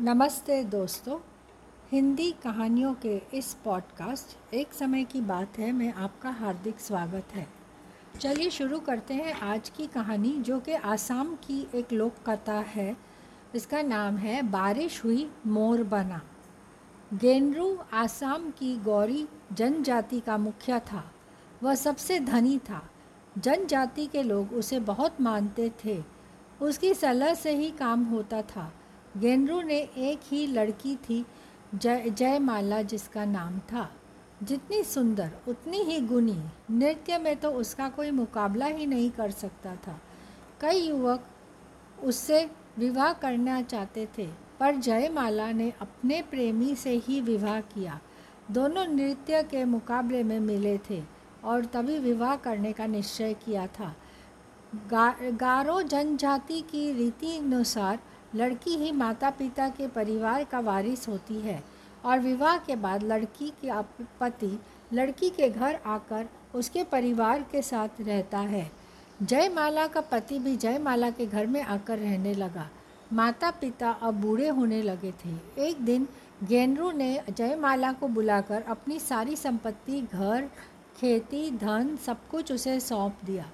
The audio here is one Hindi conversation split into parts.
नमस्ते दोस्तों, हिंदी कहानियों के इस पॉडकास्ट एक समय की बात है, में आपका हार्दिक स्वागत है। चलिए शुरू करते हैं आज की कहानी, जो कि आसाम की एक लोक कथा है। इसका नाम है बारिश हुई मोर बना। गेनरू आसाम की गौरी जनजाति का मुखिया था। वह सबसे धनी था। जनजाति के लोग उसे बहुत मानते थे। उसकी सलाह से ही काम होता था। गेंद्रू ने एक ही लड़की थी जय जयमाला जिसका नाम था। जितनी सुंदर उतनी ही गुनी। नृत्य में तो उसका कोई मुकाबला ही नहीं कर सकता था। कई युवक उससे विवाह करना चाहते थे पर जयमाला ने अपने प्रेमी से ही विवाह किया। दोनों नृत्य के मुकाबले में मिले थे और तभी विवाह करने का निश्चय किया था। गा, गारो जनजाति की रीति अनुसार लड़की ही माता पिता के परिवार का वारिस होती है और विवाह के बाद लड़की के पति लड़की के घर आकर उसके परिवार के साथ रहता है। जयमाला का पति भी जयमाला के घर में आकर रहने लगा। माता पिता अब बूढ़े होने लगे थे। एक दिन गेंद्रू ने जयमाला को बुलाकर अपनी सारी संपत्ति, घर, खेती, धन सब कुछ उसे सौंप दिया।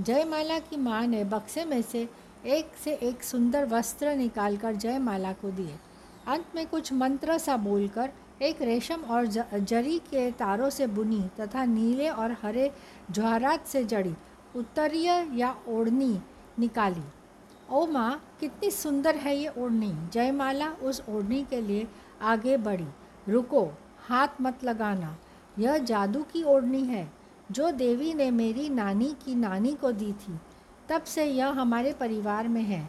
जयमाला की माँ ने बक्से में से एक से एक सुंदर वस्त्र निकालकर जयमाला को दिए। अंत में कुछ मंत्र सा बोलकर एक रेशम और जरी के तारों से बुनी तथा नीले और हरे जवाहरात से जड़ी, उत्तरीय या ओढ़नी निकाली। ओ माँ, कितनी सुंदर है ये ओढ़नी। जयमाला उस ओढ़नी के लिए आगे बढ़ी। रुको, हाथ मत लगाना। यह जादू की ओढ़नी है। जो देवी ने मेरी नानी की नानी को दी थी तब से यह हमारे परिवार में है।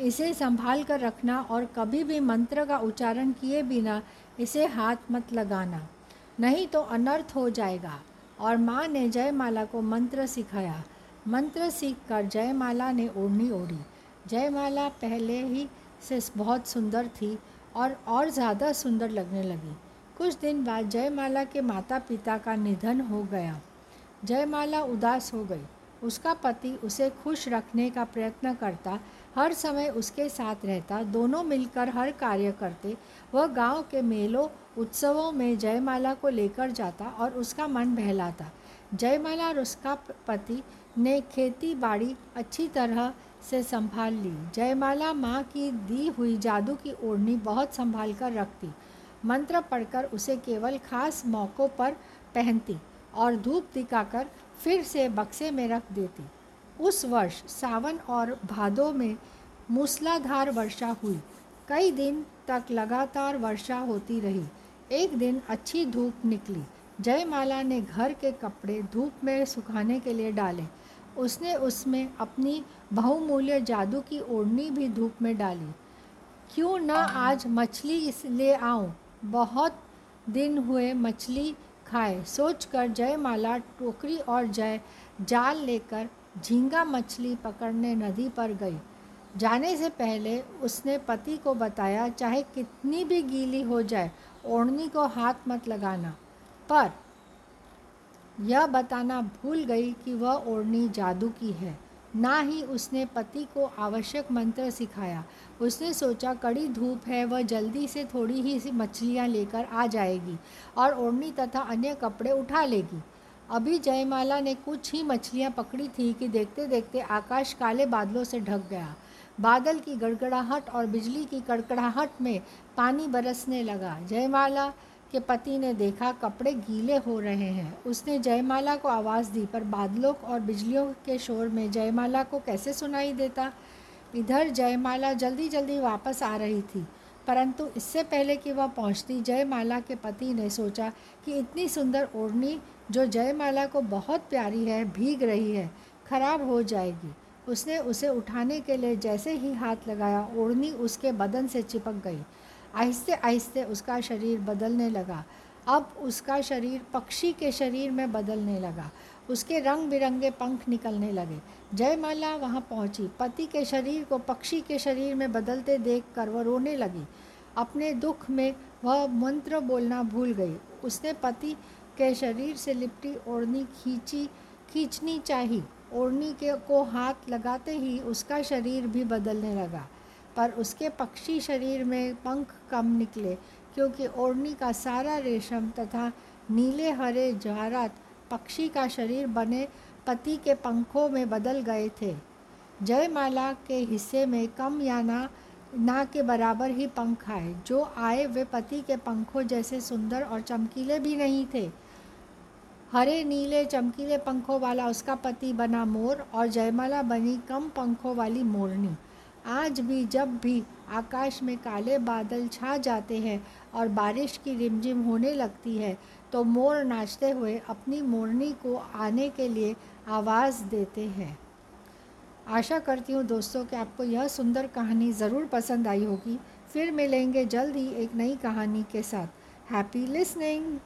इसे संभाल कर रखना और कभी भी मंत्र का उच्चारण किए बिना इसे हाथ मत लगाना, नहीं तो अनर्थ हो जाएगा। और माँ ने जयमाला को मंत्र सिखाया। मंत्र सीख कर जयमाला ने ओढ़नी ओढ़ी। जयमाला पहले ही से बहुत सुंदर थी और और ज़्यादा सुंदर लगने लगी। कुछ दिन बाद जयमाला के माता पिता का निधन हो गया। जयमाला उदास हो गई। उसका पति उसे खुश रखने का प्रयत्न करता, हर समय उसके साथ रहता, दोनों मिलकर हर कार्य करते। वह गाँव के मेलों, उत्सवों में जयमाला को लेकर जाता और उसका मन बहलाता। जयमाला और उसका पति ने खेती बाड़ी अच्छी तरह से संभाल ली। जयमाला माँ की दी हुई जादू की ओढ़नी बहुत संभाल कर रखती। मंत्र पढ़कर उसे केवल खास मौक़ों पर पहनती और धूप दिखाकर फिर से बक्से में रख देती। उस वर्ष सावन और भादों में मूसलाधार वर्षा हुई। कई दिन तक लगातार वर्षा होती रही। एक दिन अच्छी धूप निकली। जयमाला ने घर के कपड़े धूप में सुखाने के लिए डाले। उसने उसमें अपनी बहुमूल्य जादू की ओढ़नी भी धूप में डाली। क्यों न आज मछली ले आऊँ? बहुत दिन हुए मछली खाए। सोचकर जयमाला टोकरी और जय जाल लेकर झींगा मछली पकड़ने नदी पर गई। जाने से पहले उसने पति को बताया, चाहे कितनी भी गीली हो जाए, ओढ़नी को हाथ मत लगाना। पर यह बताना भूल गई कि वह ओढ़नी जादू की है। ना ही उसने पति को आवश्यक मंत्र सिखाया। उसने सोचा, कड़ी धूप है, वह जल्दी से थोड़ी ही सी मछलियाँ लेकर आ जाएगी और ओढ़नी तथा अन्य कपड़े उठा लेगी। अभी जयमाला ने कुछ ही मछलियाँ पकड़ी थी कि देखते देखते आकाश काले बादलों से ढक गया। बादल की गड़गड़ाहट और बिजली की कड़कड़ाहट में पानी बरसने लगा। जयमाला के पति ने देखा कपड़े गीले हो रहे हैं। उसने जयमाला को आवाज़ दी, पर बादलों और बिजलियों के शोर में जयमाला को कैसे सुनाई देता? इधर जयमाला जल्दी जल्दी वापस आ रही थी, परंतु इससे पहले कि वह पहुँचती, जयमाला के पति ने सोचा कि इतनी सुंदर ओढ़नी जो जयमाला को बहुत प्यारी है, भीग रही है, खराब हो जाएगी। उसने उसे उठाने के लिए जैसे ही हाथ लगाया, ओढ़नी उसके बदन से चिपक गई। आहिस्ते आहिस्ते उसका शरीर बदलने लगा। अब उसका शरीर पक्षी के शरीर में बदलने लगा। उसके रंग बिरंगे पंख निकलने लगे। जयमाला वहाँ पहुँची। पति के शरीर को पक्षी के शरीर में बदलते देख कर वह रोने लगी। अपने दुख में वह मंत्र बोलना भूल गई। उसने पति के शरीर से लिपटी ओढ़नी खींची, खींचनी चाहिए ओढ़नी के को हाथ लगाते ही उसका शरीर भी बदलने लगा। पर उसके पक्षी शरीर में पंख कम निकले, क्योंकि ओढ़नी का सारा रेशम तथा नीले हरे जवाहरात पक्षी का शरीर बने पति के पंखों में बदल गए थे। जयमाला के हिस्से में कम या ना ना के बराबर ही पंख आए, जो आए वे पति के पंखों जैसे सुंदर और चमकीले भी नहीं थे। हरे, नीले, चमकीले पंखों वाला उसका पति बना मोर और जयमाला बनी कम पंखों वाली मोरनी। आज भी जब भी आकाश में काले बादल छा जाते हैं और बारिश की रिमझिम होने लगती है तो मोर नाचते हुए अपनी मोरनी को आने के लिए आवाज़ देते हैं। आशा करती हूँ दोस्तों कि आपको यह सुंदर कहानी ज़रूर पसंद आई होगी। फिर मिलेंगे जल्द ही एक नई कहानी के साथ। Happy listening